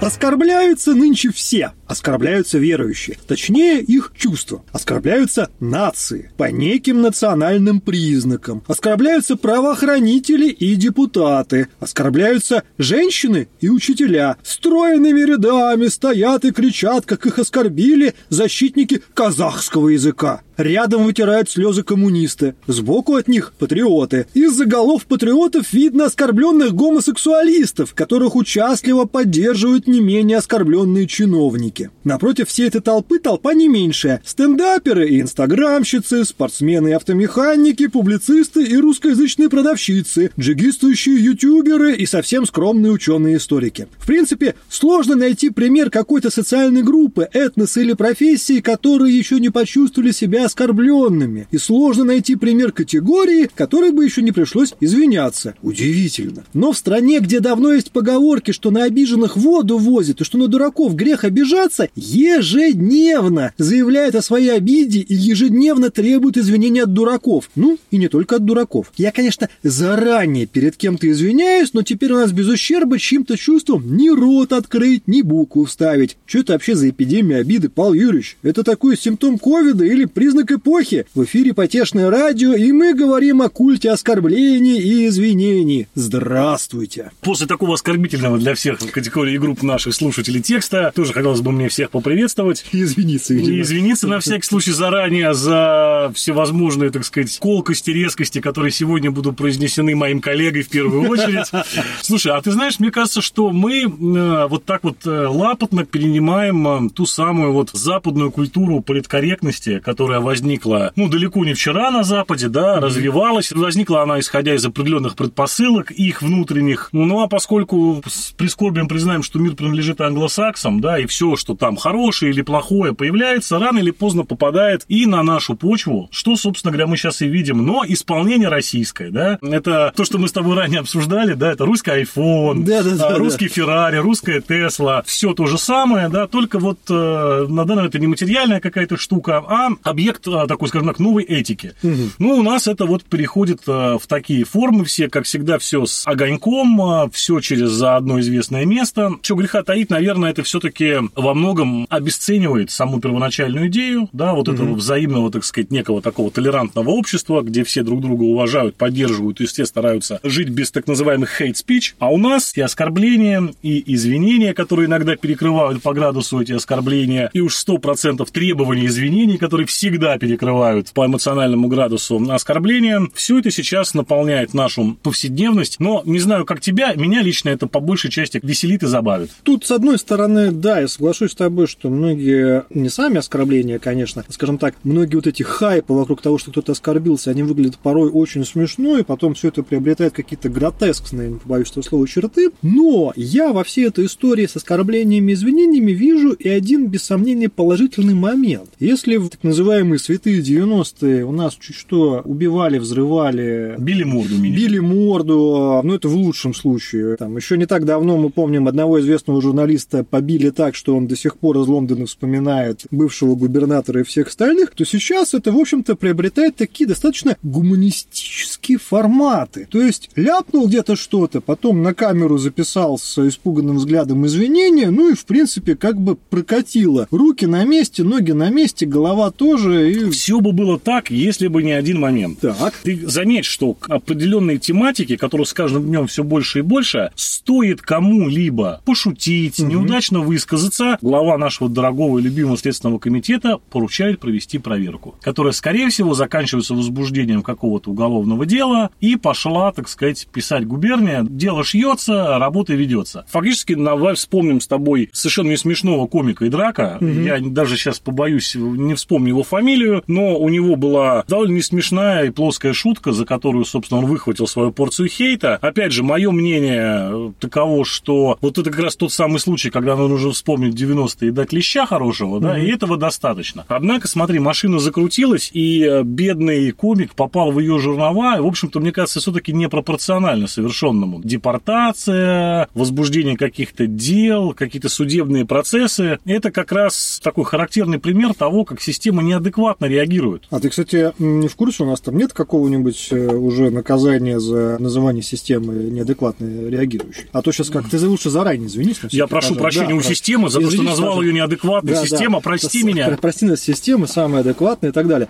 Оскорбляются нынче все. Оскорбляются верующие. Точнее, их чувства. Оскорбляются нации по неким национальным признакам. Оскорбляются правоохранители и депутаты. Оскорбляются женщины и учителя. Стройными рядами стоят и кричат, как их оскорбили защитники казахского языка. Рядом вытирают слезы коммунисты. Сбоку от них патриоты. Из-за голов патриотов видно оскорбленных гомосексуалистов, которых участливо поддерживают не менее оскорбленные чиновники. Напротив всей этой толпы толпа не меньшая. Стендаперы и инстаграмщицы, спортсмены и автомеханики, публицисты и русскоязычные продавщицы, джигистующие ютуберы и совсем скромные ученые-историки. В принципе, сложно найти пример какой-то социальной группы, этноса или профессии, которые еще не почувствовали себя оскорбленными, и сложно найти пример категории, которой бы еще не пришлось извиняться. Удивительно. Но в стране, где давно есть поговорки, что на обиженных воду возят, и что на дураков грех обижаться, ежедневно заявляют о своей обиде и ежедневно требуют извинения от дураков. Ну, и не только от дураков. Я, конечно, заранее перед кем-то извиняюсь, но теперь у нас без ущерба чьим-то чувством ни рот открыть, ни букву вставить. Что это вообще за эпидемия обиды, Павел Юрьевич? Это такой симптом ковида или признак признак эпохи. В эфире потешное радио, и мы говорим о культе оскорблений и извинений. Здравствуйте. После такого оскорбительного для всех категорий и групп наших слушателей текста, тоже хотелось бы мне всех поприветствовать. И извиниться, видимо. И извиниться на всякий случай заранее за всевозможные, так сказать, колкости, резкости, которые сегодня будут произнесены моим коллегой в первую очередь. Слушай, а ты знаешь, мне кажется, что мы э, вот так вот э, лапотно перенимаем э, ту самую вот западную культуру политкорректности, которая возникла, ну, далеко не вчера на Западе, да, развивалась. Возникла она, исходя из определенных предпосылок, их внутренних. Ну, а поскольку с прискорбием признаем, что мир принадлежит англосаксам, да, и все, что там хорошее или плохое появляется, рано или поздно попадает и на нашу почву, что, собственно говоря, мы сейчас и видим. Но исполнение российское, да, это то, что мы с тобой ранее обсуждали, да, это русский iPhone, да, да, да, русский да. Ferrari, русская Tesla, все то же самое, да, только вот э, на данный это не материальная какая-то штука, а объект проект такой, скажем так, новой этики. Угу. Ну, у нас это вот переходит а, в такие формы все, как всегда, все с огоньком, а, все через за одно известное место. Что греха таить, наверное, это все-таки во многом обесценивает саму первоначальную идею, да, вот угу. этого взаимного, так сказать, некого такого толерантного общества, где все друг друга уважают, поддерживают и все стараются жить без так называемых hate speech. А у нас и оскорбления, и извинения, которые иногда перекрывают по градусу эти оскорбления, и уж 100% требований извинений, которые всегда всегда перекрывают по эмоциональному градусу оскорбления. Все это сейчас наполняет нашу повседневность. Но не знаю, как тебя, меня лично это по большей части веселит и забавит. Тут, с одной стороны, да, я соглашусь с тобой, что многие, не сами оскорбления, конечно, скажем так, многие вот эти хайпы вокруг того, что кто-то оскорбился, они выглядят порой очень смешно, и потом все это приобретает какие-то гротескные, побоюсь этого слова, черты. Но я во всей этой истории с оскорблениями и извинениями вижу и один, без сомнения, положительный момент. Если в так называемый святые 90-е у нас чуть что убивали, взрывали. Били морду меня. Били морду, ну это в лучшем случае. Там еще не так давно мы помним одного известного журналиста побили так, что он до сих пор из Лондона вспоминает бывшего губернатора и всех остальных, то сейчас это, в общем-то, приобретает такие достаточно гуманистические форматы. То есть ляпнул где-то что-то, потом на камеру записал с испуганным взглядом извинения, ну и, в принципе, как бы прокатило. Руки на месте, ноги на месте, голова тоже, и... Все бы было так, если бы не один момент. Так. Ты заметь, что к определенной тематике, которую с каждым днем все больше и больше, стоит кому-либо пошутить, угу. неудачно высказаться, глава нашего дорогого и любимого Следственного комитета поручает провести проверку, которая, скорее всего, заканчивается возбуждением какого-то уголовного дела и пошла, так сказать, писать губерния. Дело шьется, работа ведется. Фактически, давай вспомним с тобой совершенно не смешного комика и драка. Угу. Я даже сейчас побоюсь, не вспомню его фамилию, но у него была довольно не смешная и плоская шутка, за которую, собственно, он выхватил свою порцию хейта. Опять же, мое мнение таково, что вот это как раз тот самый случай, когда нам нужно вспомнить 90-е дать леща хорошего, да, и этого достаточно. Однако, смотри, машина закрутилась, и э, бедный комик попал в ее жернова, и, в общем-то, мне кажется, все-таки непропорционально совершенному. Депортация, возбуждение каких-то дел, какие-то судебные процессы. Это как раз такой характерный пример того, как система неадекватно реагирует. А ты, кстати, не в курсе, у нас там нет какого-нибудь э, уже наказания за называние системы неадекватно реагирующей? А то сейчас как, ты лучше заранее извинись. Я прошу прощения да, у системы за то, что назвал ее неадекватной. Да, Система, да. прости меня. Прости нас, система самая адекватная и так далее.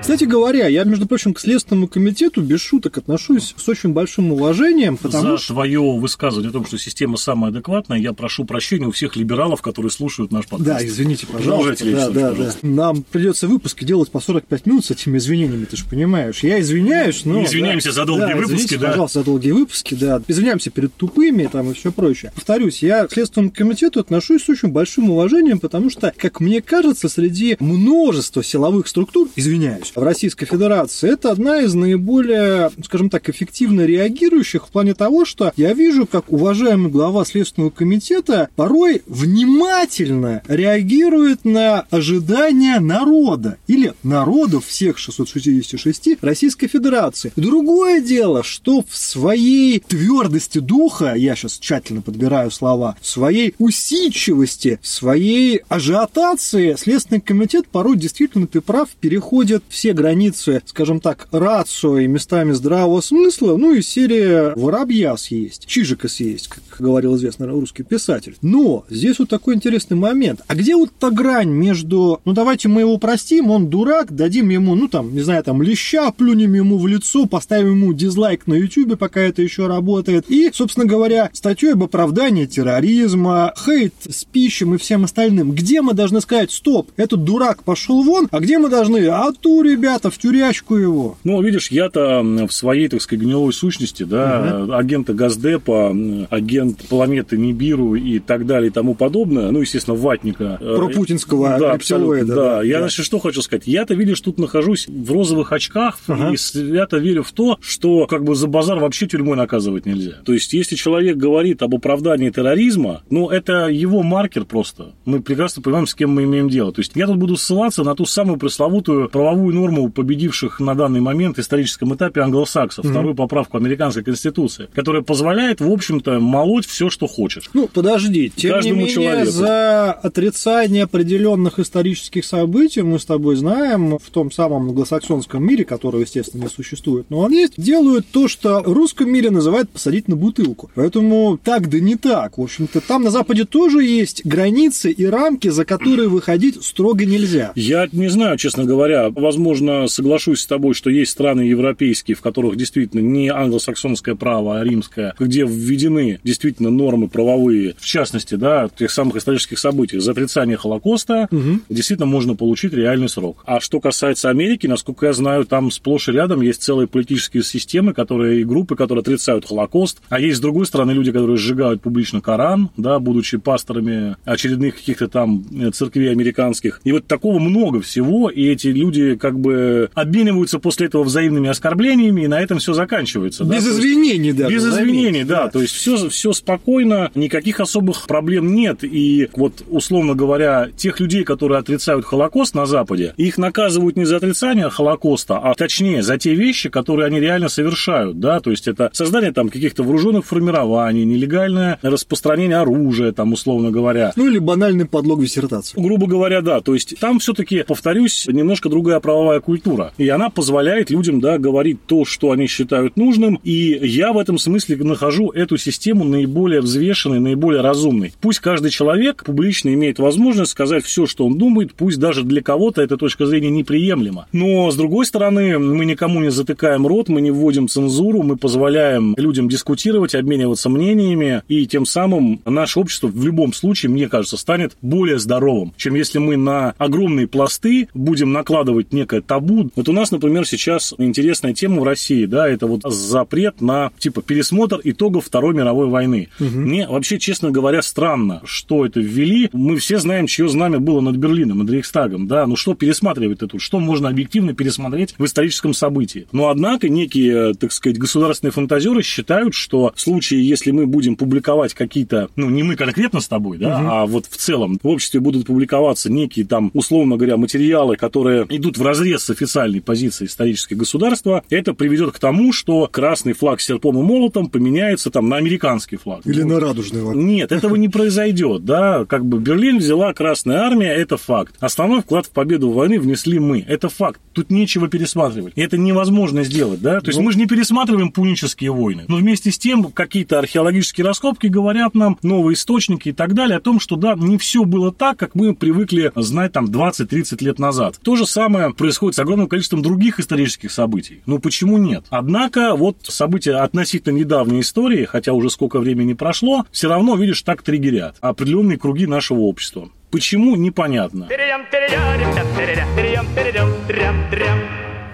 Кстати говоря, я, между прочим, к Следственному комитету без шуток отношусь с очень большим уважением, потому За что... твое высказывание о том, что система самая адекватная, я прошу прощения у всех либералов, которые слушают наш подкаст. Да, извините, пожалуйста. Да, да, да. Нам придется выпуски делать по 45 минут с этими извинениями, ты же понимаешь. Я извиняюсь, но... Извиняемся да, за долгие да, выпуски, извините, да. пожалуйста, за долгие выпуски, да. Извиняемся перед тупыми там и все прочее. Повторюсь, я к Следственному комитету отношусь с очень большим уважением, потому что, как мне кажется, среди множества силовых структур, извиняюсь, в Российской Федерации это одна из наиболее, скажем так, эффективно реагирующих в плане того, что я вижу, как уважаемый глава Следственного комитета порой внимательно реагирует на ожидания народа или народов всех 666 Российской Федерации. Другое дело, что в своей твердости духа, я сейчас тщательно подбираю слова, в своей усидчивости, в своей ажиотации Следственный комитет порой действительно, ты прав, переходит все границы скажем так, рацио и местами здравого смысла, ну и серия «Воробья съесть», «Чижика съесть», как говорил известный русский писатель. Но здесь вот такой интересный момент. А где вот та грань между, ну давайте мы его простим, он дурак, дадим ему, ну там, не знаю, там, леща, плюнем ему в лицо, поставим ему дизлайк на YouTube, пока это еще работает, и, собственно говоря, статью об оправдании терроризма, хейт с пищем и всем остальным. Где мы должны сказать, стоп, этот дурак пошел вон, а где мы должны, а ту, ребята, в тюрьме тачку его. Ну, видишь, я-то в своей, так сказать, гнилой сущности, да, угу. агента Газдепа, агент планеты Нибиру и так далее и тому подобное, ну, естественно, ватника. Э, Про путинского да, абсолютно, да. да. Я, да. значит, что хочу сказать. Я-то, видишь, тут нахожусь в розовых очках, ага. и я-то верю в то, что как бы за базар вообще тюрьмой наказывать нельзя. То есть, если человек говорит об оправдании терроризма, ну, это его маркер просто. Мы прекрасно понимаем, с кем мы имеем дело. То есть, я тут буду ссылаться на ту самую пресловутую правовую норму победившей бывших на данный момент историческом этапе англосаксов, mm-hmm. вторую поправку американской конституции, которая позволяет, в общем-то, молоть все, что хочешь. Ну, подожди, тем Каждому не менее, человеку. за отрицание определенных исторических событий мы с тобой знаем в том самом англосаксонском мире, который, естественно, не существует, но он есть, делают то, что в русском мире называют посадить на бутылку. Поэтому так да не так. В общем-то, там на Западе тоже есть границы и рамки, за которые выходить строго нельзя. Я не знаю, честно говоря. Возможно, соглашусь соглашусь с тобой, что есть страны европейские, в которых действительно не англосаксонское право, а римское, где введены действительно нормы правовые, в частности, да, тех самых исторических событий. За отрицание Холокоста угу. действительно можно получить реальный срок. А что касается Америки, насколько я знаю, там сплошь и рядом есть целые политические системы, которые и группы, которые отрицают Холокост. А есть, с другой стороны, люди, которые сжигают публично Коран, да, будучи пасторами очередных каких-то там э, церквей американских. И вот такого много всего, и эти люди как бы обмен обмениваются после этого взаимными оскорблениями, и на этом все заканчивается. Без да? извинений, да. Без извинений, да. да. То есть все, все спокойно, никаких особых проблем нет. И вот, условно говоря, тех людей, которые отрицают Холокост на Западе, их наказывают не за отрицание Холокоста, а точнее за те вещи, которые они реально совершают. Да? То есть это создание там каких-то вооруженных формирований, нелегальное распространение оружия, там, условно говоря. Ну или банальный подлог диссертации. Грубо говоря, да. То есть там все-таки, повторюсь, немножко другая правовая культура. И она позволяет людям, да, говорить то, что они считают нужным, и я в этом смысле нахожу эту систему наиболее взвешенной, наиболее разумной. Пусть каждый человек публично имеет возможность сказать все, что он думает, пусть даже для кого-то эта точка зрения неприемлема. Но, с другой стороны, мы никому не затыкаем рот, мы не вводим цензуру, мы позволяем людям дискутировать, обмениваться мнениями, и тем самым наше общество в любом случае, мне кажется, станет более здоровым, чем если мы на огромные пласты будем накладывать некое некое табу. Вот у нас, например, сейчас интересная тема в России, да, это вот запрет на, типа, пересмотр итогов Второй мировой войны. Угу. Мне вообще, честно говоря, странно, что это ввели. Мы все знаем, чье знамя было над Берлином, над Рейхстагом, да, ну что пересматривать это, что можно объективно пересмотреть в историческом событии. Но, однако, некие, так сказать, государственные фантазеры считают, что в случае, если мы будем публиковать какие-то, ну, не мы конкретно с тобой, да, угу. а вот в целом в обществе будут публиковаться некие там, условно говоря, материалы, которые идут в разрез с официальной позицией исторического государства, это приведет к тому, что красный флаг с серпом и молотом поменяется там на американский флаг. Или на радужный флаг. Нет, этого не произойдет, да, как бы Берлин взяла Красная Армия, это факт. Основной вклад в победу войны внесли мы, это факт. Тут нечего пересматривать. И это невозможно сделать, да, то есть ну... мы же не пересматриваем пунические войны. Но вместе с тем какие-то археологические раскопки говорят нам, новые источники и так далее, о том, что да, не все было так, как мы привыкли знать там 20-30 лет назад. То же самое происходит с огромным количеством других исторических событий. Ну почему нет? Однако вот события относительно недавней истории, хотя уже сколько времени прошло, все равно, видишь, так триггерят определенные круги нашего общества. Почему, непонятно.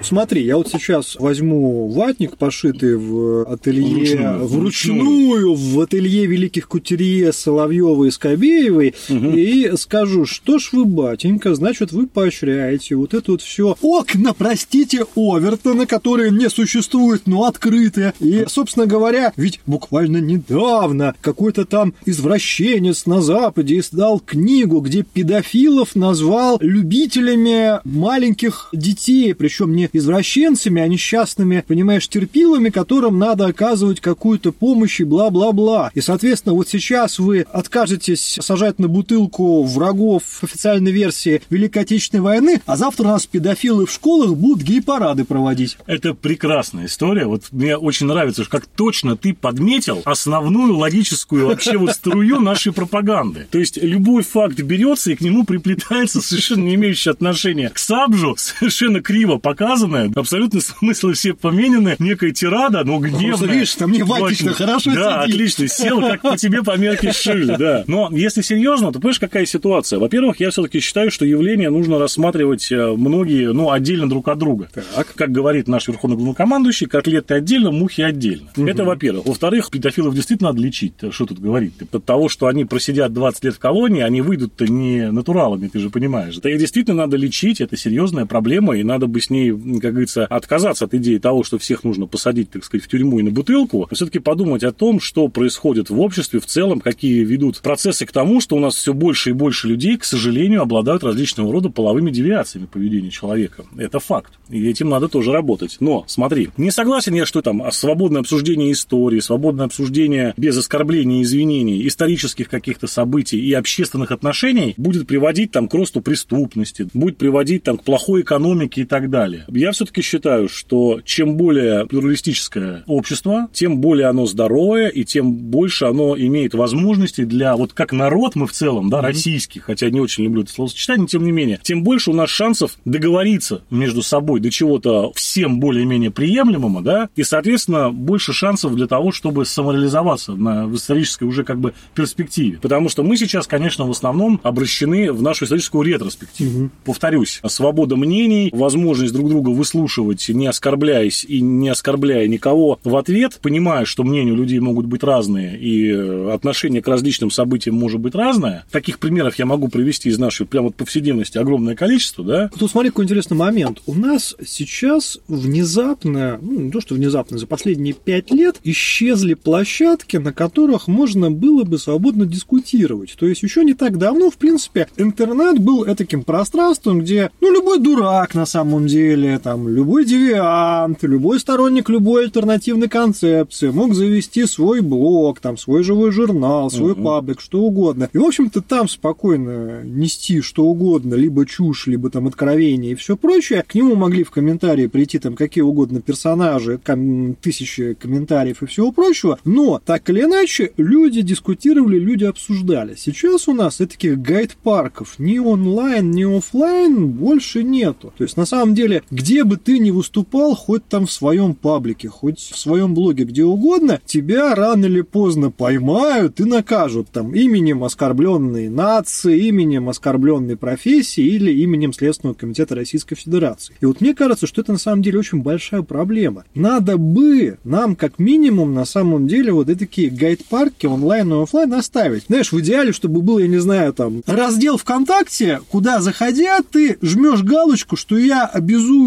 Смотри, я вот сейчас возьму ватник, пошитый в ателье вручную, вручную в ателье великих кутерье Соловьева и Скобеевой, угу. и скажу, что ж вы, батенька, значит, вы поощряете вот это вот все окна, простите, Овертона, которые не существуют, но открытые. И, собственно говоря, ведь буквально недавно какой-то там извращенец на Западе издал книгу, где педофилов назвал любителями маленьких детей, причем не извращенцами, а несчастными, понимаешь, терпилами, которым надо оказывать какую-то помощь и бла-бла-бла. И, соответственно, вот сейчас вы откажетесь сажать на бутылку врагов официальной версии Великой Отечественной войны, а завтра у нас педофилы в школах будут гей-парады проводить. Это прекрасная история. Вот мне очень нравится, как точно ты подметил основную логическую вообще вот струю нашей пропаганды. То есть любой факт берется и к нему приплетается совершенно не имеющий отношения к Сабжу, совершенно криво показано, сказанное, абсолютно смыслы все поменены, некая тирада, но гневная. Видишь, там не ватично, хорошо Да, сидит. отлично, сел, как по тебе по мерке шили, да. Но если серьезно, то понимаешь, какая ситуация? Во-первых, я все-таки считаю, что явление нужно рассматривать э, многие, ну, отдельно друг от друга. Так. Как говорит наш верховный главнокомандующий, котлеты отдельно, мухи отдельно. Угу. Это во-первых. Во-вторых, педофилов действительно надо лечить. Что тут говорить? От того, что они просидят 20 лет в колонии, они выйдут-то не натуралами, ты же понимаешь. Это их действительно надо лечить, это серьезная проблема, и надо бы с ней как говорится, отказаться от идеи того, что всех нужно посадить, так сказать, в тюрьму и на бутылку, а все-таки подумать о том, что происходит в обществе в целом, какие ведут процессы к тому, что у нас все больше и больше людей, к сожалению, обладают различного рода половыми девиациями поведения человека. Это факт. И этим надо тоже работать. Но, смотри, не согласен я, что там свободное обсуждение истории, свободное обсуждение без оскорблений и извинений исторических каких-то событий и общественных отношений будет приводить там к росту преступности, будет приводить там к плохой экономике и так далее. Я все-таки считаю, что чем более плюралистическое общество, тем более оно здоровое, и тем больше оно имеет возможности для, вот как народ мы в целом, да, mm-hmm. российский, хотя не очень люблю это словосочетание, но тем не менее, тем больше у нас шансов договориться между собой до чего-то всем более-менее приемлемого, да, и, соответственно, больше шансов для того, чтобы самореализоваться на, в исторической уже как бы перспективе. Потому что мы сейчас, конечно, в основном обращены в нашу историческую ретроспективу. Угу. Повторюсь, свобода мнений, возможность друг друга выслушивать, не оскорбляясь и не оскорбляя никого в ответ, понимая, что мнения у людей могут быть разные и э, отношение к различным событиям может быть разное. Таких примеров я могу привести из нашей прямо повседневности огромное количество, да? Тут смотри, какой интересный момент. У нас сейчас внезапно, ну, не то, что внезапно, за последние пять лет исчезли площадки, на которых можно было бы свободно дискутировать. То есть еще не так давно, в принципе, интернет был таким пространством, где, ну, любой дурак на самом деле, там, любой девиант, любой сторонник любой альтернативной концепции мог завести свой блог, там, свой живой журнал, свой угу. паблик, что угодно. И, в общем-то, там спокойно нести что угодно, либо чушь, либо там откровение и все прочее. К нему могли в комментарии прийти там какие угодно персонажи, ком- тысячи комментариев и всего прочего. Но, так или иначе, люди дискутировали, люди обсуждали. Сейчас у нас и таких гайд-парков ни онлайн, ни офлайн больше нету. То есть, на самом деле, где где бы ты ни выступал, хоть там в своем паблике, хоть в своем блоге, где угодно, тебя рано или поздно поймают и накажут там именем оскорбленной нации, именем оскорбленной профессии или именем Следственного комитета Российской Федерации. И вот мне кажется, что это на самом деле очень большая проблема. Надо бы нам как минимум на самом деле вот такие гайд-парки онлайн и офлайн оставить. Знаешь, в идеале, чтобы был, я не знаю, там, раздел ВКонтакте, куда заходя, ты жмешь галочку, что я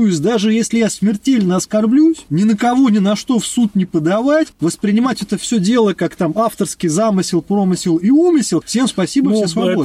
обязуюсь, даже если я смертельно оскорблюсь, ни на кого, ни на что в суд не подавать, воспринимать это все дело как там авторский замысел, промысел и умысел. Всем спасибо, Ну, все свободны.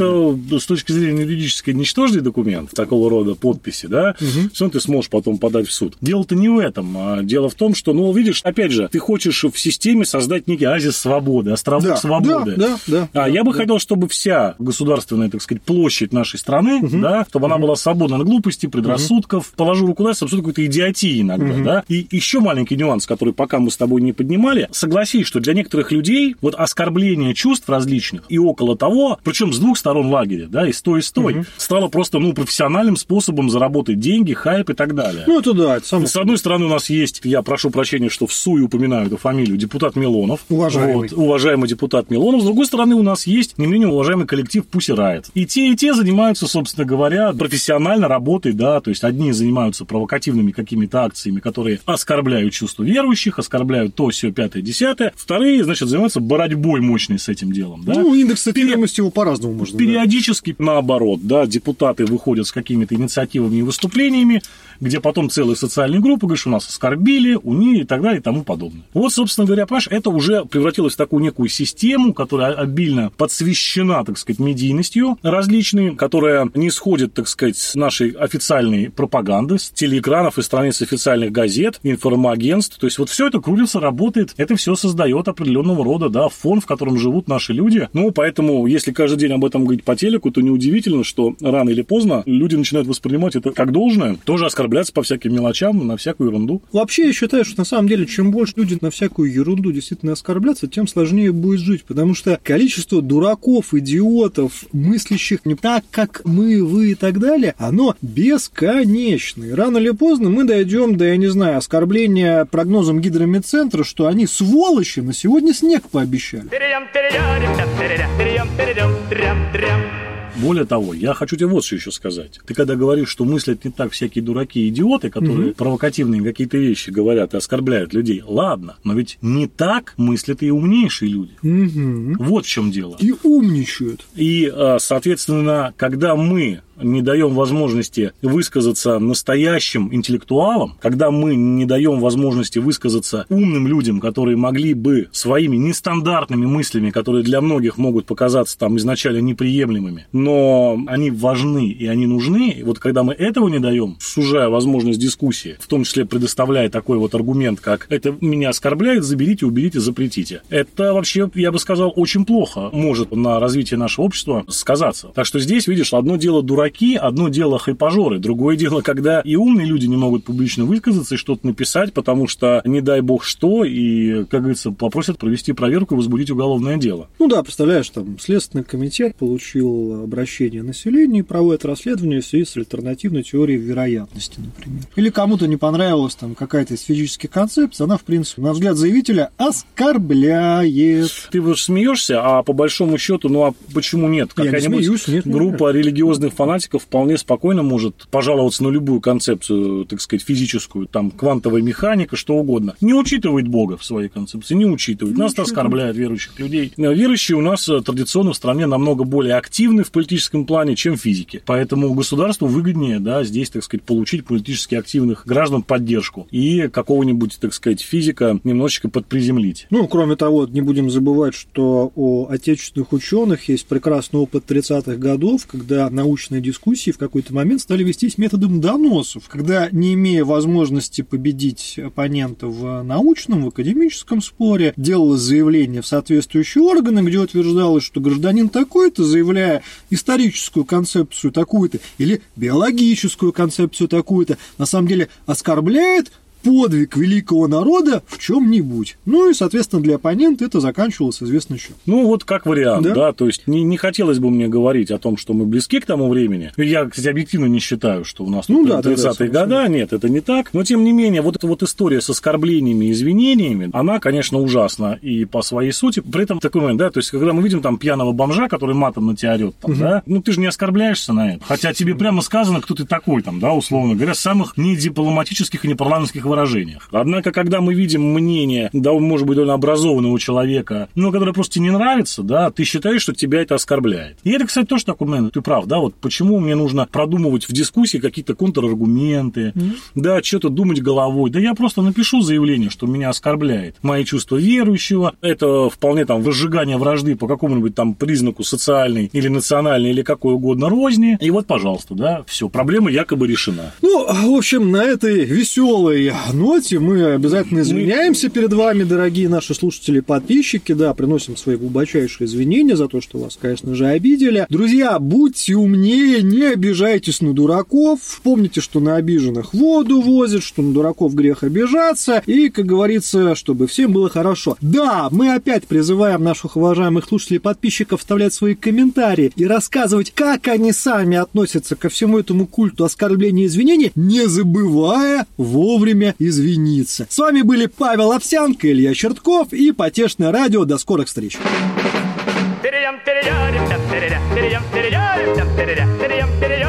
это с точки зрения юридической ничтожный документ такого рода подписи, да, Мгм. все ты сможешь потом подать в суд. Дело-то не в этом, а дело в том, что, ну, видишь, опять же, ты хочешь в системе создать некий азис свободы, островок Да, свободы. да, да, да, А я бы да. хотел, чтобы вся государственная, так сказать, площадь нашей страны, да, чтобы она была свободна от глупости, предрассудков, положу руку на сердце, абсолютно какой-то идиотии иногда, да. И еще маленький нюанс, который пока мы с тобой не поднимали, согласись, что для некоторых людей вот оскорбление чувств различных и около того, причем с двух сторон лагеря, да, и с той, и с той, стало просто, ну, профессиональным способом заработать деньги, хайп и так далее. Ну, это да, это само С одной стороны, у нас есть, я прошу прощения, что в СУИ упоминаю эту фамилию, депутат Милонов. Уважаемый. Вот, уважаемый депутат Милонов. С другой стороны, у нас есть не менее уважаемый коллектив Riot. И те, и те занимаются, собственно говоря, профессионально работой, да, то есть одни занимаются провокативными какими-то акциями, которые оскорбляют чувства верующих, оскорбляют то, все, пятое, десятое. Вторые, значит, занимаются борьбой мощной с этим делом, да. Ну, индекс цитируемости его по-разному можно. да. Периодически, наоборот, да, депутаты выходят с какими-то инициативами и выступлениями, где потом целые социальные группы говорят, что нас оскорбили, унили и так далее и тому подобное. Вот, собственно говоря, понимаешь, это уже превратилось в такую некую систему, которая обильно подсвещена, так сказать, медийностью различной, которая не сходит, так сказать, с нашей официальной пропаганды, с телеэкранов и страниц официальных газет, информагентств. То есть вот все это крутится, работает, это все создает определенного рода, да, фон, в котором живут наши люди. Ну, поэтому, если каждый день об этом говорить по телеку, то неудивительно, что рано или поздно люди начинают воспринимать это как должное, тоже оскорбляться по всяким мелочам, на всякую ерунду. Вообще, я считаю, что на самом деле, чем больше люди на всякую ерунду действительно оскорбляться, тем сложнее будет жить, потому что количество дураков, идиотов, мыслящих не так, как мы, вы и так далее, оно бесконечно. И рано или поздно мы дойдем до, я не знаю, оскорбления прогнозом гидромедцентра, что они сволочи на сегодня снег пообещали. Более того, я хочу тебе вот что еще сказать. Ты когда говоришь, что мыслят не так всякие дураки и идиоты, которые провокативные какие-то вещи говорят и оскорбляют людей, ладно, но ведь не так мыслят и умнейшие люди. Мгм. Вот в чем дело. И умничают. И, э, соответственно, когда мы не даем возможности высказаться настоящим интеллектуалам, когда мы не даем возможности высказаться умным людям, которые могли бы своими нестандартными мыслями, которые для многих могут показаться там изначально неприемлемыми, но они важны и они нужны, и вот когда мы этого не даем, сужая возможность дискуссии, в том числе предоставляя такой вот аргумент, как «это меня оскорбляет, заберите, уберите, запретите», это вообще, я бы сказал, очень плохо может на развитие нашего общества сказаться. Так что здесь, видишь, одно дело дураки, одно дело хайпажоры, другое дело, когда и умные люди не могут публично высказаться и что-то написать, потому что не дай бог что, и, как говорится, попросят провести проверку и возбудить уголовное дело. Ну да, представляешь, там Следственный комитет получил обращение населения и проводит расследование в связи с альтернативной теорией вероятности, например. Или кому-то не понравилась там какая-то из физических концепций, она, в принципе, на взгляд заявителя, оскорбляет. Ты вот смеешься, а по большому счету, ну а почему нет? Я не Какая-нибудь смеюсь, нет, нет, группа религиозных фанатиков вполне спокойно может пожаловаться на любую концепцию, так сказать, физическую, там, квантовая механика, что угодно. Не учитывает Бога в своей концепции, не учитывает. Нас оскорбляет верующих людей. Верующие у нас э, традиционно в стране намного более активны в политическом плане, чем физики. Поэтому государству выгоднее, да, здесь, так сказать, получить политически активных граждан поддержку и какого-нибудь, так сказать, физика немножечко подприземлить. Ну, кроме того, не будем забывать, что у отечественных ученых есть прекрасный опыт 30-х годов, когда научные дискуссии в какой-то момент стали вестись методом доносов, когда, не имея возможности победить оппонента в научном, в академическом споре, делалось заявление в соответствующие органы, где утверждалось, что гражданин такой-то, заявляя историческую концепцию такую-то или биологическую концепцию такую-то, на самом деле оскорбляет подвиг великого народа в чем-нибудь. Ну и, соответственно, для оппонента это заканчивалось известно чем. Ну, вот как вариант, да, Да. то есть не, не хотелось бы мне говорить о том, что мы близки к тому времени. Я, кстати, объективно не считаю, что у нас Ну да, да, да, 30-е согласен. года, нет, это не так. Но, тем не менее, вот эта вот история с оскорблениями и извинениями, она, конечно, ужасна и по своей сути. При этом такой момент, да, то есть, когда мы видим там пьяного бомжа, который матом на тебя орет, там, да, ну, ты же не оскорбляешься на это. Хотя тебе прямо сказано, кто ты такой, там, да, условно говоря, самых недипломатических и непарламентских выражениях. Однако, когда мы видим мнение, да, может быть, довольно образованного человека, ну, которое просто не нравится, да, ты считаешь, что тебя это оскорбляет. И это, кстати, тоже такой момент, ты прав, да, вот почему мне нужно продумывать в дискуссии какие-то контраргументы, да, что-то думать головой. Да я просто напишу заявление, что меня оскорбляет мои чувства верующего, это вполне там возжигание вражды по какому-нибудь там признаку социальной или национальной или какой угодно розни. И вот, пожалуйста, да, все, проблема якобы решена. Ну, в общем, на этой веселой ноте мы обязательно извиняемся перед вами, дорогие наши слушатели и подписчики. Да, приносим свои глубочайшие извинения за то, что вас, конечно же, обидели. Друзья, будьте умнее, не обижайтесь на дураков. Помните, что на обиженных воду возят, что на дураков грех обижаться. И, как говорится, чтобы всем было хорошо. Да, мы опять призываем наших уважаемых слушателей и подписчиков вставлять свои комментарии и рассказывать, как они сами относятся ко всему этому культу оскорбления и извинений, не забывая вовремя извиниться. С вами были Павел Овсянко, Илья Чертков и Потешное радио. До скорых встреч! Перейдем, перейдем, перейдем, перейдем, перейдем, перейдем, перейдем,